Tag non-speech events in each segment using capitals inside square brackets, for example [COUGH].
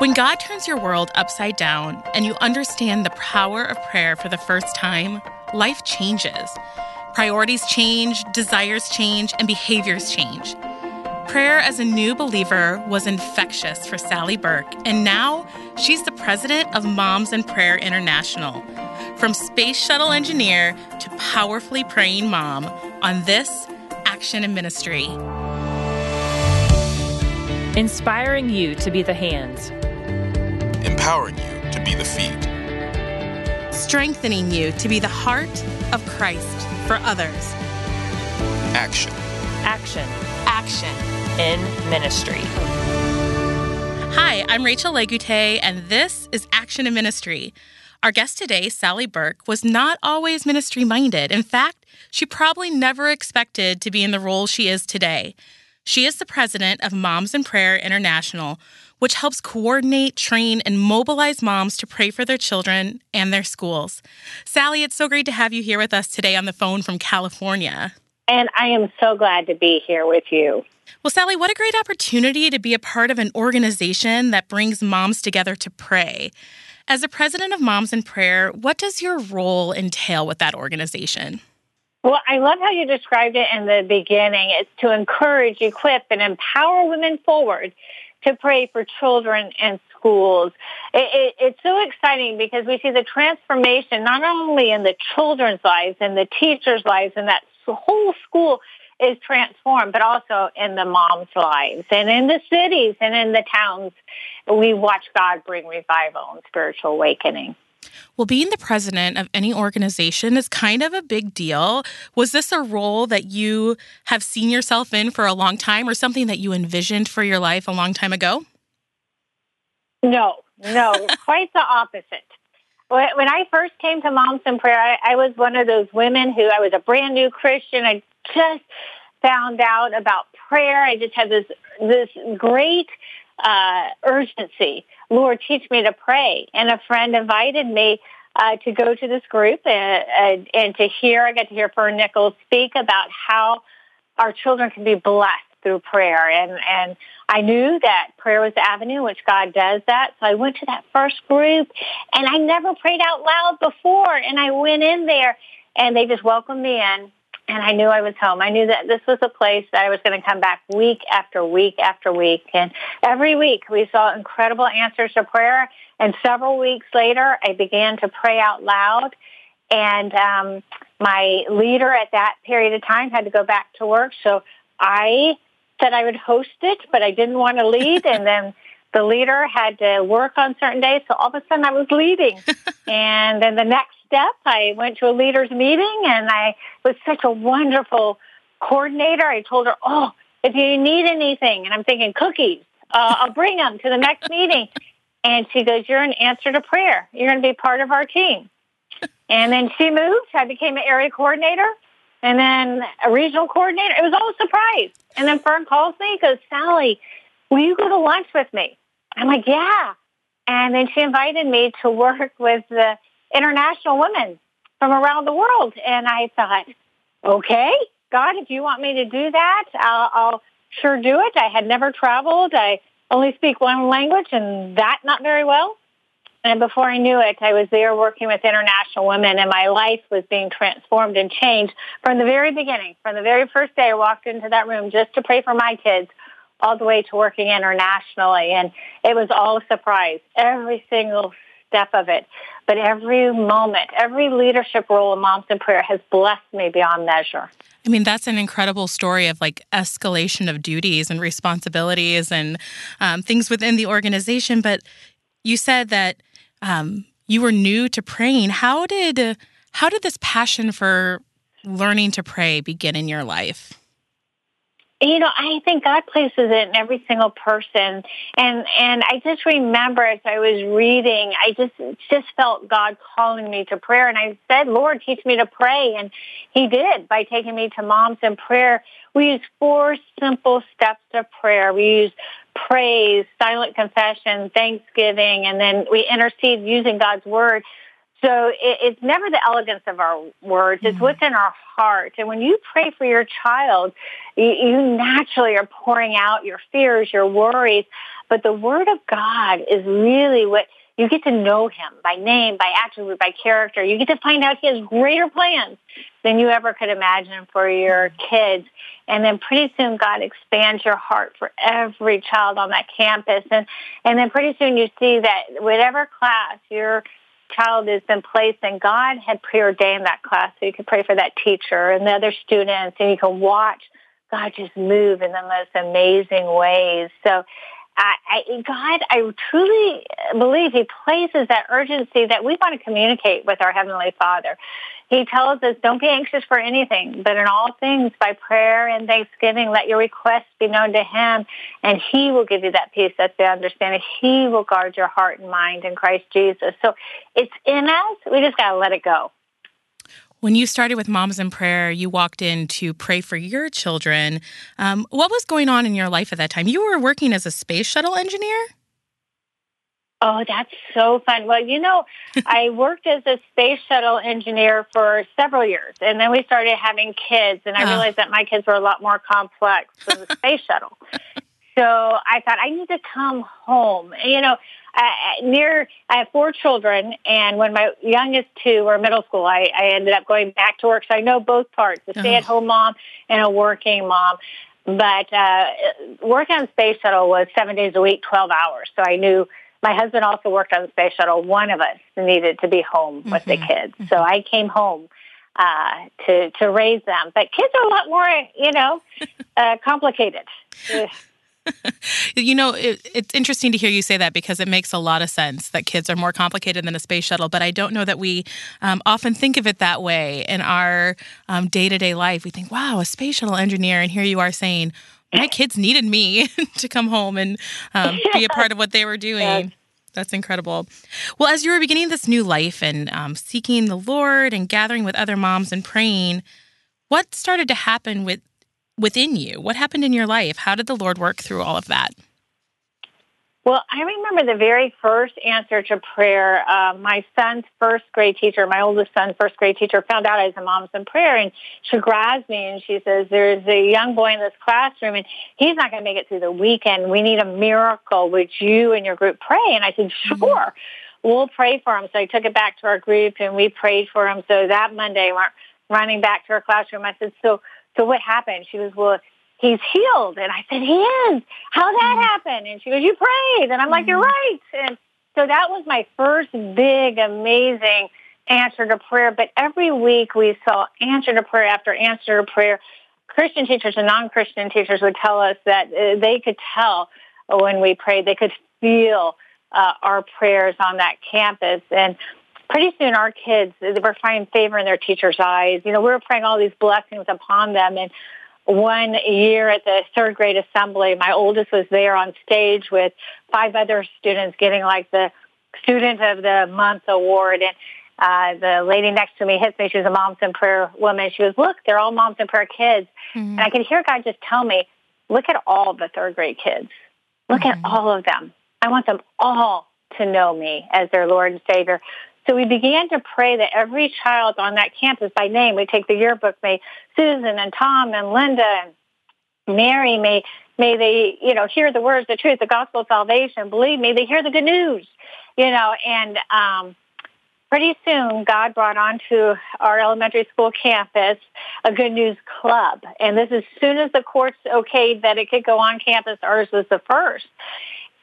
When God turns your world upside down and you understand the power of prayer for the first time, life changes. Priorities change, desires change, and behaviors change. Prayer as a new believer was infectious for Sally Burke, and now she's the president of Moms in Prayer International. From space shuttle engineer to powerfully praying mom on this Action in Ministry. Inspiring you to be the hands, empowering you to be the feet, strengthening you to be the heart of Christ for others. Action. Action. Action. In ministry. Hi, I'm Rachel Legute, and this is Action in Ministry. Our guest today, Sally Burke, was not always ministry minded. In fact, she probably never expected to be in the role she is today. She is the president of Moms in Prayer International, which helps coordinate, train, and mobilize moms to pray for their children and their schools. Sally, it's so great to have you here with us today on the phone from California. And I am so glad to be here with you. Well, Sally, what a great opportunity to be a part of an organization that brings moms together to pray. As the president of Moms in Prayer, what does your role entail with that organization? Well, I love how you described it in the beginning. It's to encourage, equip, and empower women forward to pray for children and schools. It, it, it's so exciting because we see the transformation not only in the children's lives and the teachers' lives and that whole school is transformed, but also in the moms' lives and in the cities and in the towns. We watch God bring revival and spiritual awakening. Well, being the president of any organization is kind of a big deal. Was this a role that you have seen yourself in for a long time or something that you envisioned for your life a long time ago? No, no, [LAUGHS] quite the opposite. When I first came to Moms in Prayer, I, I was one of those women who I was a brand new Christian. I just found out about prayer. I just had this this great uh, urgency. Lord, teach me to pray. And a friend invited me uh, to go to this group and, and, and to hear. I got to hear Fern Nichols speak about how our children can be blessed through prayer. And, and I knew that prayer was the avenue which God does that. So I went to that first group and I never prayed out loud before. And I went in there and they just welcomed me in and I knew I was home. I knew that this was a place that I was going to come back week after week after week. And every week we saw incredible answers to prayer. And several weeks later, I began to pray out loud. And um, my leader at that period of time had to go back to work. So I said I would host it, but I didn't want to lead. and then the leader had to work on certain days. So all of a sudden I was leading. [LAUGHS] and then the next step, I went to a leaders meeting and I was such a wonderful coordinator. I told her, oh, if you need anything, and I'm thinking cookies, uh, I'll bring them to the next meeting. And she goes, you're an answer to prayer. You're going to be part of our team. And then she moved. I became an area coordinator and then a regional coordinator. It was all a surprise. And then Fern calls me, goes, Sally, will you go to lunch with me? I'm like, yeah. And then she invited me to work with the international women from around the world. And I thought, okay, God, if you want me to do that, I'll, I'll sure do it. I had never traveled. I only speak one language and that not very well. And before I knew it, I was there working with international women and my life was being transformed and changed from the very beginning. From the very first day I walked into that room just to pray for my kids all the way to working internationally. And it was all a surprise. Every single step of it. But every moment, every leadership role in Moms in Prayer has blessed me beyond measure. I mean, that's an incredible story of like escalation of duties and responsibilities and um, things within the organization. But you said that um, you were new to praying. How did how did this passion for learning to pray begin in your life? You know, I think God places it in every single person. And, and I just remember as I was reading, I just, just felt God calling me to prayer. And I said, Lord, teach me to pray. And he did by taking me to moms in prayer. We use four simple steps of prayer. We use praise, silent confession, thanksgiving, and then we intercede using God's word. So it, it's never the elegance of our words. It's mm-hmm. what's in our heart. And when you pray for your child, you, you naturally are pouring out your fears, your worries. But the Word of God is really what you get to know him by name, by attribute, by character. You get to find out he has greater plans than you ever could imagine for your kids. And then pretty soon God expands your heart for every child on that campus. And, and then pretty soon you see that whatever class your child has been placed in, God had preordained that class so you could pray for that teacher and the other students and you can watch God just move in the most amazing ways. So I, I, God, I truly believe He places that urgency that we want to communicate with our Heavenly Father. He tells us, don't be anxious for anything, but in all things, by prayer and thanksgiving, let your requests be known to Him, and He will give you that peace, that's the understanding. He will guard your heart and mind in Christ Jesus. So it's in us. We just got to let it go. When you started with Moms in Prayer, you walked in to pray for your children. Um, what was going on in your life at that time? You were working as a space shuttle engineer? Oh, that's so fun. Well, you know, [LAUGHS] I worked as a space shuttle engineer for several years, and then we started having kids, and I oh. realized that my kids were a lot more complex than the space shuttle. So I thought I need to come home. You know, I, near I have four children, and when my youngest two were in middle school, I, I ended up going back to work. So I know both parts: a stay-at-home mom and a working mom. But uh, working on the space shuttle was seven days a week, twelve hours. So I knew my husband also worked on the space shuttle. One of us needed to be home mm-hmm. with the mm-hmm. kids, mm-hmm. so I came home uh, to to raise them. But kids are a lot more, you know, [LAUGHS] uh, complicated. [LAUGHS] you know, it, it's interesting to hear you say that because it makes a lot of sense that kids are more complicated than a space shuttle. But I don't know that we um, often think of it that way in our day to day life. We think, wow, a space shuttle engineer. And here you are saying, my kids needed me [LAUGHS] to come home and um, be a part of what they were [LAUGHS] doing. That's incredible. Well, as you were beginning this new life and um, seeking the Lord and gathering with other moms and praying, what started to happen with within you? What happened in your life? How did the Lord work through all of that? Well, I remember the very first answer to prayer. Uh, my son's first grade teacher, my oldest son's first grade teacher, found out I was a mom's in prayer, and she grabs me and she says, "There's a young boy in this classroom, and he's not going to make it through the weekend. We need a miracle. Would you and your group pray?" And I said, mm-hmm. "Sure." Mm-hmm. We'll pray for him. So I took it back to our group and we prayed for him. So that Monday, we're running back to our classroom. I said, so so what happened? She goes, well, he's healed. And I said, he is. How that mm-hmm. happen? And she goes, you prayed. And I'm like, you're mm-hmm. right. And so that was my first big, amazing answer to prayer. But every week we saw answer to prayer after answer to prayer. Christian teachers and non-Christian teachers would tell us that uh, they could tell when we prayed. They could feel uh, our prayers on that campus. And pretty soon our kids were finding favor in their teachers' eyes. You know, we were praying all these blessings upon them. And one year at the third grade assembly, my oldest was there on stage with five other students getting like the student of the month award. And uh, the lady next to me hits me. She was a moms in prayer woman. She goes, look, they're all moms in prayer kids. Mm-hmm. And I could hear God just tell me, look at all the third grade kids. Look mm-hmm. at all of them. I want them all to know me as their Lord and Savior. So we began to pray that every child on that campus by name, we take the yearbook, may Susan and Tom and Linda and Mary, may, may they, you know, hear the words, the truth, the gospel of salvation. Believe me, they hear the good news, you know, and, um, pretty soon God brought onto our elementary school campus a good news club. And this as soon as the courts okayed that it could go on campus, ours was the first.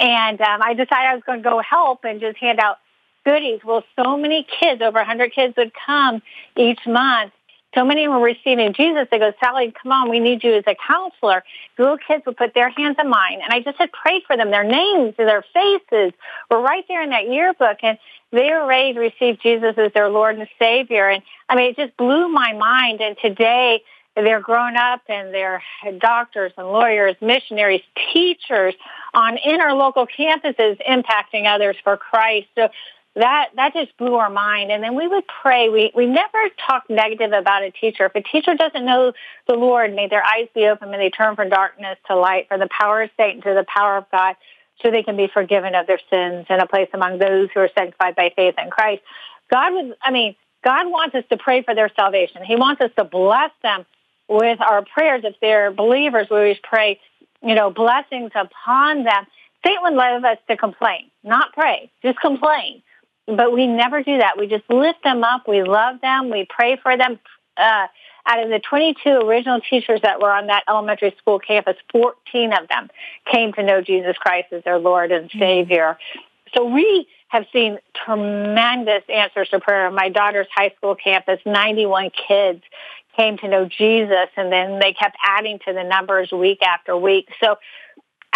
And um, I decided I was going to go help and just hand out goodies. Well, so many kids, over 100 kids would come each month. So many were receiving Jesus. They go, Sally, come on, we need you as a counselor. The little kids would put their hands in mine. And I just had prayed for them. Their names, their faces were right there in that yearbook. And they were ready to receive Jesus as their Lord and Savior. And I mean, it just blew my mind. And today, they're grown up and they're doctors and lawyers, missionaries, teachers on interlocal campuses impacting others for Christ. So that that just blew our mind. And then we would pray. We we never talk negative about a teacher. If a teacher doesn't know the Lord, may their eyes be open, may they turn from darkness to light, from the power of Satan to the power of God, so they can be forgiven of their sins and a place among those who are sanctified by faith in Christ. God would, I mean, God wants us to pray for their salvation. He wants us to bless them with our prayers. If they're believers, we always pray, you know, blessings upon them Satan would love us to complain, not pray, just complain. But we never do that. We just lift them up. We love them. We pray for them. Uh, out of the 22 original teachers that were on that elementary school campus, 14 of them came to know Jesus Christ as their Lord and Savior. So we have seen tremendous answers to prayer. My daughter's high school campus, 91 kids came to know Jesus, and then they kept adding to the numbers week after week. So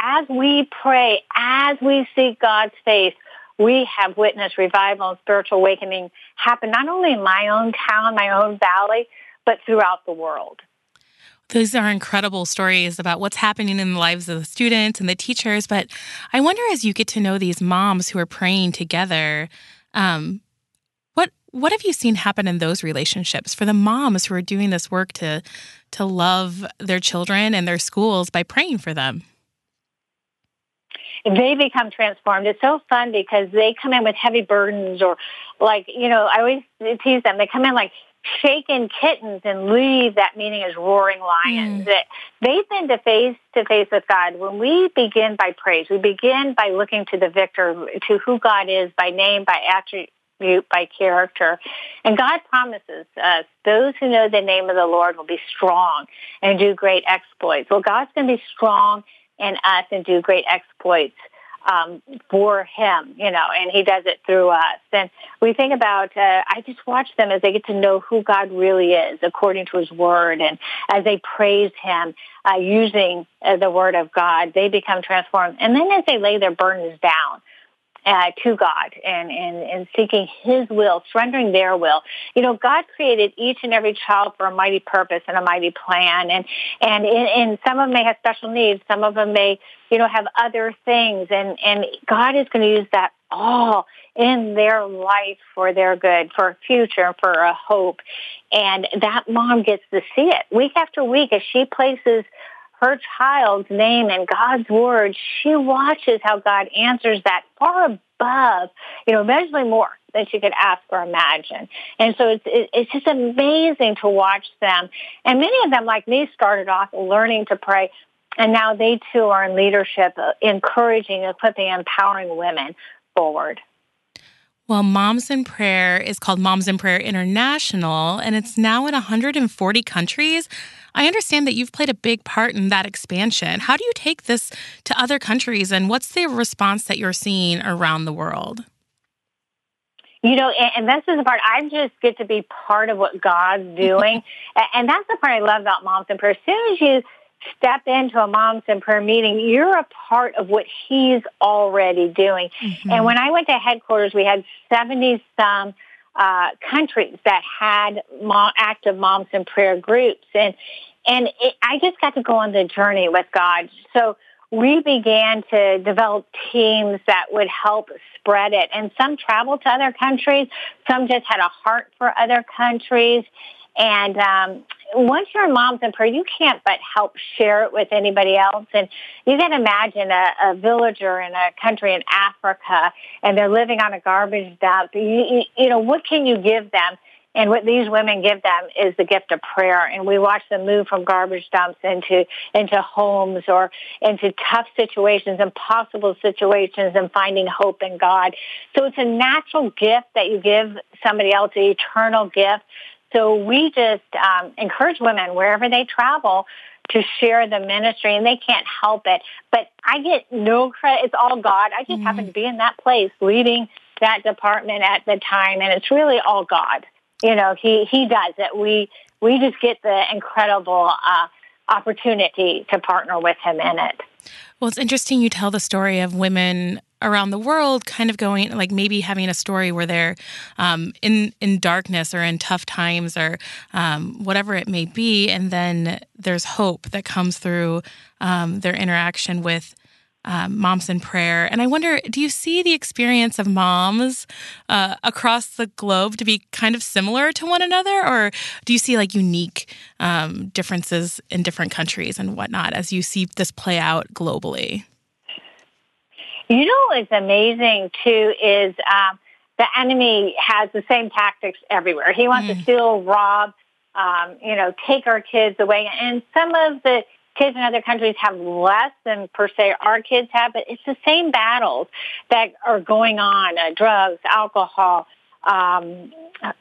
as we pray, as we seek God's face, we have witnessed revival and spiritual awakening happen not only in my own town, my own valley, but throughout the world. These are incredible stories about what's happening in the lives of the students and the teachers. But I wonder, as you get to know these moms who are praying together, um, what what have you seen happen in those relationships for the moms who are doing this work to to love their children and their schools by praying for them? They become transformed. It's so fun because they come in with heavy burdens or like, you know, I always tease them. They come in like shaken kittens and leave that meaning as roaring lions. Mm. They've been to face to face with God. When we begin by praise, we begin by looking to the victor, to who God is by name, by attribute, by character. And God promises us those who know the name of the Lord will be strong and do great exploits. Well, God's going to be strong in us and do great exploits um, for him, you know, and he does it through us. And we think about, uh, I just watch them as they get to know who God really is according to his word. And as they praise him uh, using uh, the word of God, they become transformed. And then as they lay their burdens down, uh, to God and, and, and seeking His will, surrendering their will. You know, God created each and every child for a mighty purpose and a mighty plan. And, and, in, and some of them may have special needs. Some of them may, you know, have other things. And, and God is going to use that all in their life for their good, for a future, for a hope. And that mom gets to see it week after week as she places her child's name in God's word, she watches how God answers that far above, you know, immeasurably more than she could ask or imagine. And so it's, it's just amazing to watch them. And many of them, like me, started off learning to pray. And now they too are in leadership, uh, encouraging, equipping, empowering women forward. Well, Moms in Prayer is called Moms in Prayer International, and it's now in 140 countries. I understand that you've played a big part in that expansion. How do you take this to other countries, and what's the response that you're seeing around the world? You know, and, and this is the part I just get to be part of what God's doing, [LAUGHS] and that's the part I love about Moms in Prayer. As soon as you step into a moms in prayer meeting, you're a part of what he's already doing. Mm-hmm. And when I went to headquarters, we had 70 some uh, countries that had mom, active moms in prayer groups. And, and it, I just got to go on the journey with God. So we began to develop teams that would help spread it. And some traveled to other countries. Some just had a heart for other countries. And um, once you're in Moms in Prayer, you can't but help share it with anybody else. And you can imagine a, a villager in a country in Africa, and they're living on a garbage dump. You, you, you know, what can you give them? And what these women give them is the gift of prayer. And we watch them move from garbage dumps into, into homes or into tough situations, impossible situations, and finding hope in God. So it's a natural gift that you give somebody else, an eternal gift. So we just um, encourage women wherever they travel to share the ministry, and they can't help it. But I get no credit. It's all God. I just mm-hmm. happen to be in that place leading that department at the time, and it's really all God. You know, He He does it. We we just get the incredible uh, opportunity to partner with Him in it. Well, it's interesting you tell the story of women around the world kind of going like maybe having a story where they're um, in in darkness or in tough times or um, whatever it may be. And then there's hope that comes through um, their interaction with um, moms in prayer. And i wonder do you see the experience of moms uh, across the globe to be kind of similar to one another? Or do you see like unique um, differences in different countries and whatnot as you see this play out globally you know what's amazing too is um, the enemy has the same tactics everywhere. He wants mm. to steal, rob, um, you know, take our kids away. And some of the kids in other countries have less than per se our kids have, but it's the same battles that are going on: uh, drugs, alcohol, um,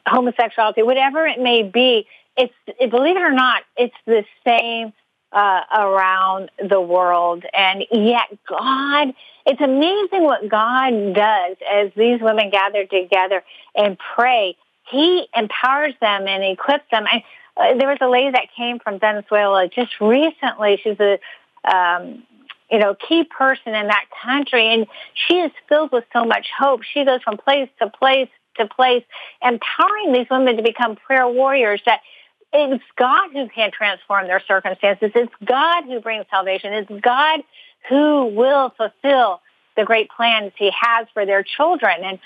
homosexuality, whatever it may be. It's it, believe it or not, it's the same uh, around the world, and yet God. It's amazing what God does as these women gather together and pray. He empowers them and equips them. And uh, there was a lady that came from Venezuela just recently. She's a um, you know key person in that country, and she is filled with so much hope. She goes from place to place to place, empowering these women to become prayer warriors. That it's God who can transform their circumstances. It's God who brings salvation. It's God who will fulfill the great plans He has for their children. And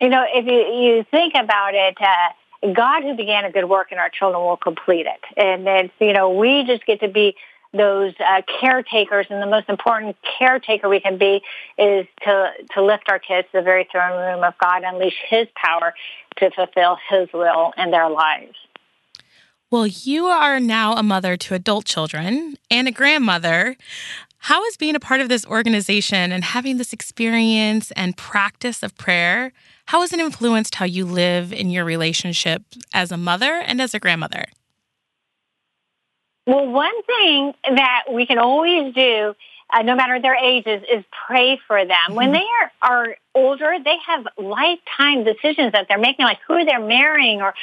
you know, if you you think about it. Uh, God who began a good work in our children will complete it. And it's, you know, we just get to be those uh, caretakers, and the most important caretaker we can be is to, to lift our kids to the very throne room of God, unleash His power to fulfill His will in their lives. Well, you are now a mother to adult children and a grandmother. How is being a part of this organization and having this experience and practice of prayer how has it influenced how you live in your relationship as a mother and as a grandmother? Well, one thing that we can always do, uh, no matter their ages, is pray for them. Mm-hmm. When they are, are older, they have lifetime decisions that they're making, like who they're marrying or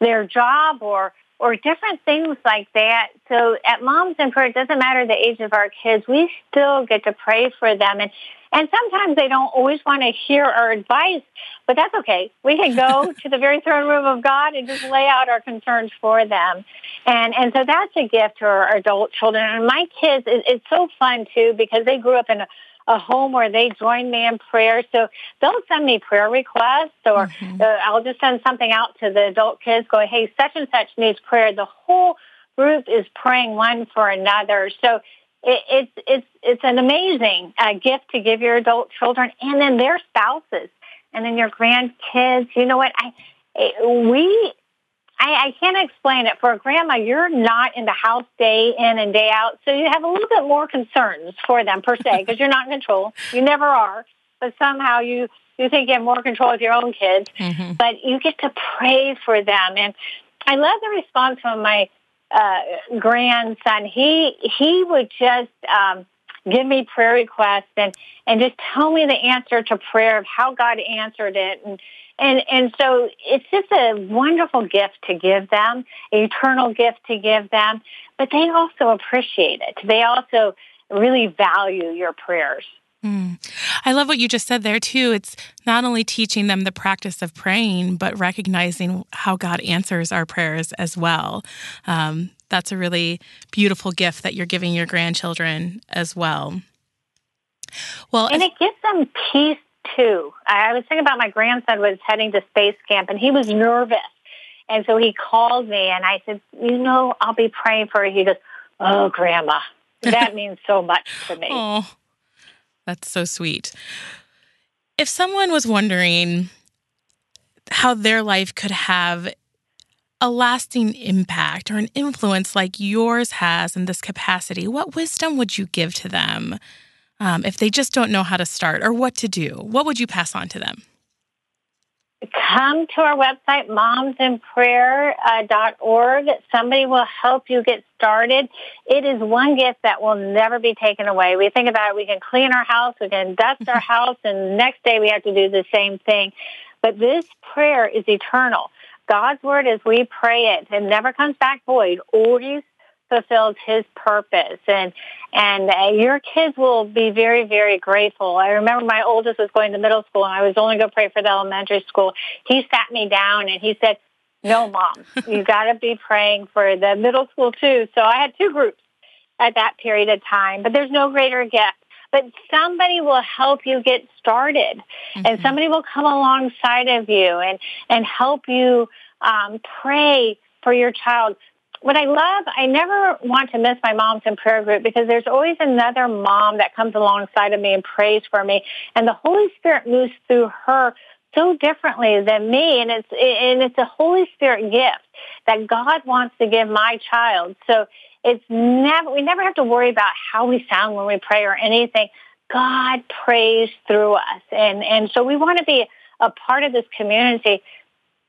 their job or or different things like that. So at Moms in Prayer, it doesn't matter the age of our kids, we still get to pray for them. And and sometimes they don't always want to hear our advice, but that's okay. We can go [LAUGHS] to the very throne room of God and just lay out our concerns for them. And, and so that's a gift to our adult children. And my kids, it, it's so fun too because they grew up in a, a home where they join me in prayer. So they'll send me prayer requests or mm-hmm. uh, I'll just send something out to the adult kids going, hey, such and such needs prayer. The whole group is praying one for another. So it, it's it's it's an amazing uh, gift to give your adult children and then their spouses and then your grandkids. You know what? I we I, I can't explain it. For a grandma, you're not in the house day in and day out, so you have a little bit more concerns for them per se because you're not in control. You never are, but somehow you you think you have more control of your own kids. Mm-hmm. But you get to pray for them, and I love the response from my uh, grandson, he he would just um, give me prayer requests and and just tell me the answer to prayer of how God answered it and and and so it's just a wonderful gift to give them, eternal gift to give them, but they also appreciate it. They also really value your prayers. Mm. I love what you just said there, too. It's not only teaching them the practice of praying, but recognizing how God answers our prayers as well. Um, that's a really beautiful gift that you're giving your grandchildren as well. Well, and it gives them peace too. I was thinking about my grandson was heading to space camp and he was nervous. And so he called me and I said, you know, I'll be praying for you. He goes, oh, grandma, that [LAUGHS] means so much to me. Oh. That's so sweet. If someone was wondering how their life could have a lasting impact or an influence like yours has in this capacity, what wisdom would you give to them um, if they just don't know how to start or what to do? What would you pass on to them? Come to our website, momsinprayer.org. Uh, Somebody will help you get started. It is one gift that will never be taken away. We think about it, we can clean our house, we can dust our [LAUGHS] house, and next day we have to do the same thing. But this prayer is eternal. God's word as we pray it, it never comes back void, always fulfills his purpose. And and uh, your kids will be very very grateful. I remember my oldest was going to middle school and i was only going to pray for the elementary school. He sat me down and he said no mom [LAUGHS] you got to be praying for the middle school too. So i had two groups at that period of time but there's no greater gift. But somebody will help you get started mm-hmm. and somebody will come alongside of you and and help you um, pray for your child what I love, I never want to miss my moms in prayer group because there's always another mom that comes alongside of me and prays for me. And the Holy Spirit moves through her so differently than me. And it's, and it's a Holy Spirit gift that God wants to give my child. So it's never, we never have to worry about how we sound when we pray or anything. God prays through us. And, and so we want to be a part of this community.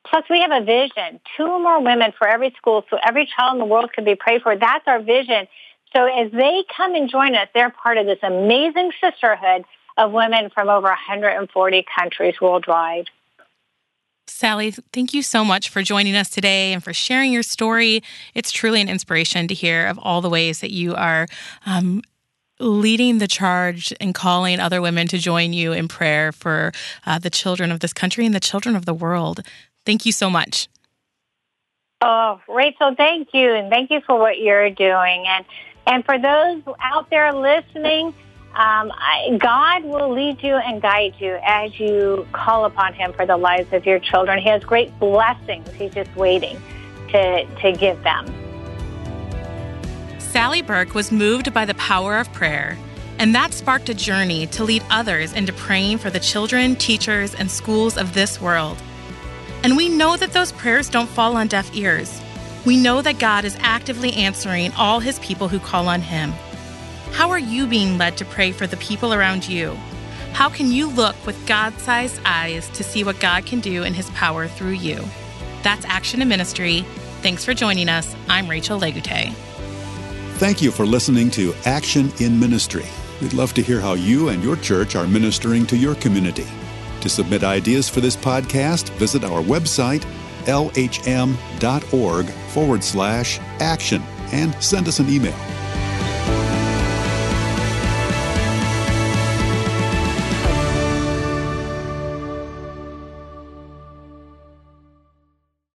Plus, we have a vision. Two more women for every school, so every child in the world can be prayed for. That's our vision. So as they come and join us, they're part of this amazing sisterhood of women from over 140 countries worldwide. Sally, thank you so much for joining us today and for sharing your story. It's truly an inspiration to hear of all the ways that you are um, leading the charge and calling other women to join you in prayer for uh, the children of this country and the children of the world. Thank you so much. Oh, Rachel, thank you. And thank you for what you're doing. And, and for those out there listening, um, I, God will lead you and guide you as you call upon Him for the lives of your children. He has great blessings. He's just waiting to, to give them. Sally Burke was moved by the power of prayer, and that sparked a journey to lead others into praying for the children, teachers, and schools of this world. And we know that those prayers don't fall on deaf ears. We know that God is actively answering all his people who call on him. How are you being led to pray for the people around you? How can you look with God sized eyes to see what God can do in his power through you? That's Action in Ministry. Thanks for joining us. I'm Rachel Legute. Thank you for listening to Action in Ministry. We'd love to hear how you and your church are ministering to your community. To submit ideas for this podcast, visit our website, lhm.org forward slash action, and send us an email.